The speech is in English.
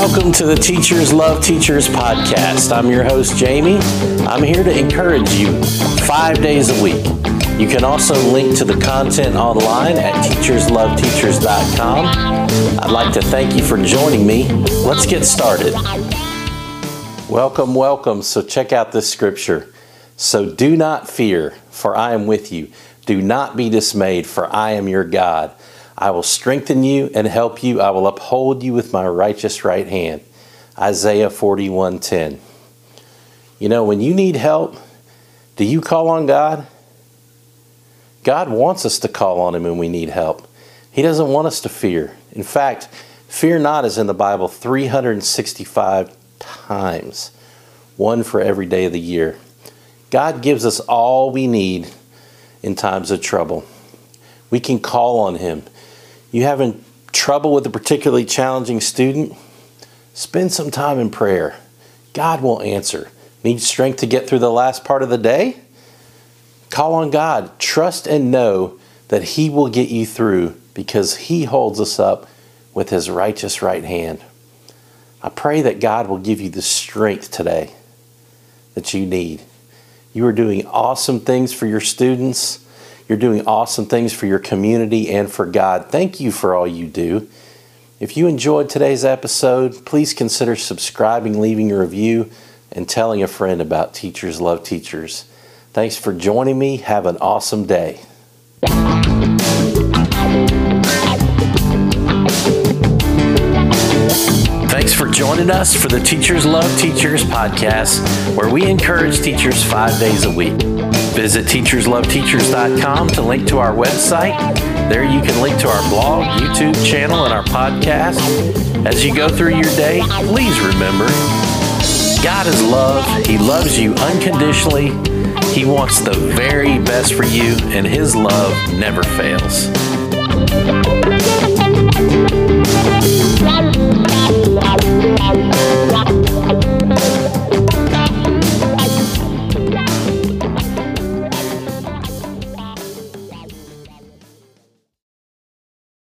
Welcome to the Teachers Love Teachers podcast. I'm your host, Jamie. I'm here to encourage you five days a week. You can also link to the content online at teachersloveteachers.com. I'd like to thank you for joining me. Let's get started. Welcome, welcome. So, check out this scripture. So, do not fear, for I am with you. Do not be dismayed, for I am your God. I will strengthen you and help you. I will uphold you with my righteous right hand. Isaiah 41:10. You know, when you need help, do you call on God? God wants us to call on him when we need help. He doesn't want us to fear. In fact, fear not is in the Bible 365 times, one for every day of the year. God gives us all we need in times of trouble. We can call on him you having trouble with a particularly challenging student, spend some time in prayer. God will answer. Need strength to get through the last part of the day? Call on God. Trust and know that He will get you through because He holds us up with His righteous right hand. I pray that God will give you the strength today that you need. You are doing awesome things for your students. You're doing awesome things for your community and for God. Thank you for all you do. If you enjoyed today's episode, please consider subscribing, leaving a review, and telling a friend about Teachers Love Teachers. Thanks for joining me. Have an awesome day. For joining us for the Teachers Love Teachers podcast, where we encourage teachers five days a week. Visit teachersloveteachers.com to link to our website. There you can link to our blog, YouTube channel, and our podcast. As you go through your day, please remember God is love. He loves you unconditionally. He wants the very best for you, and His love never fails.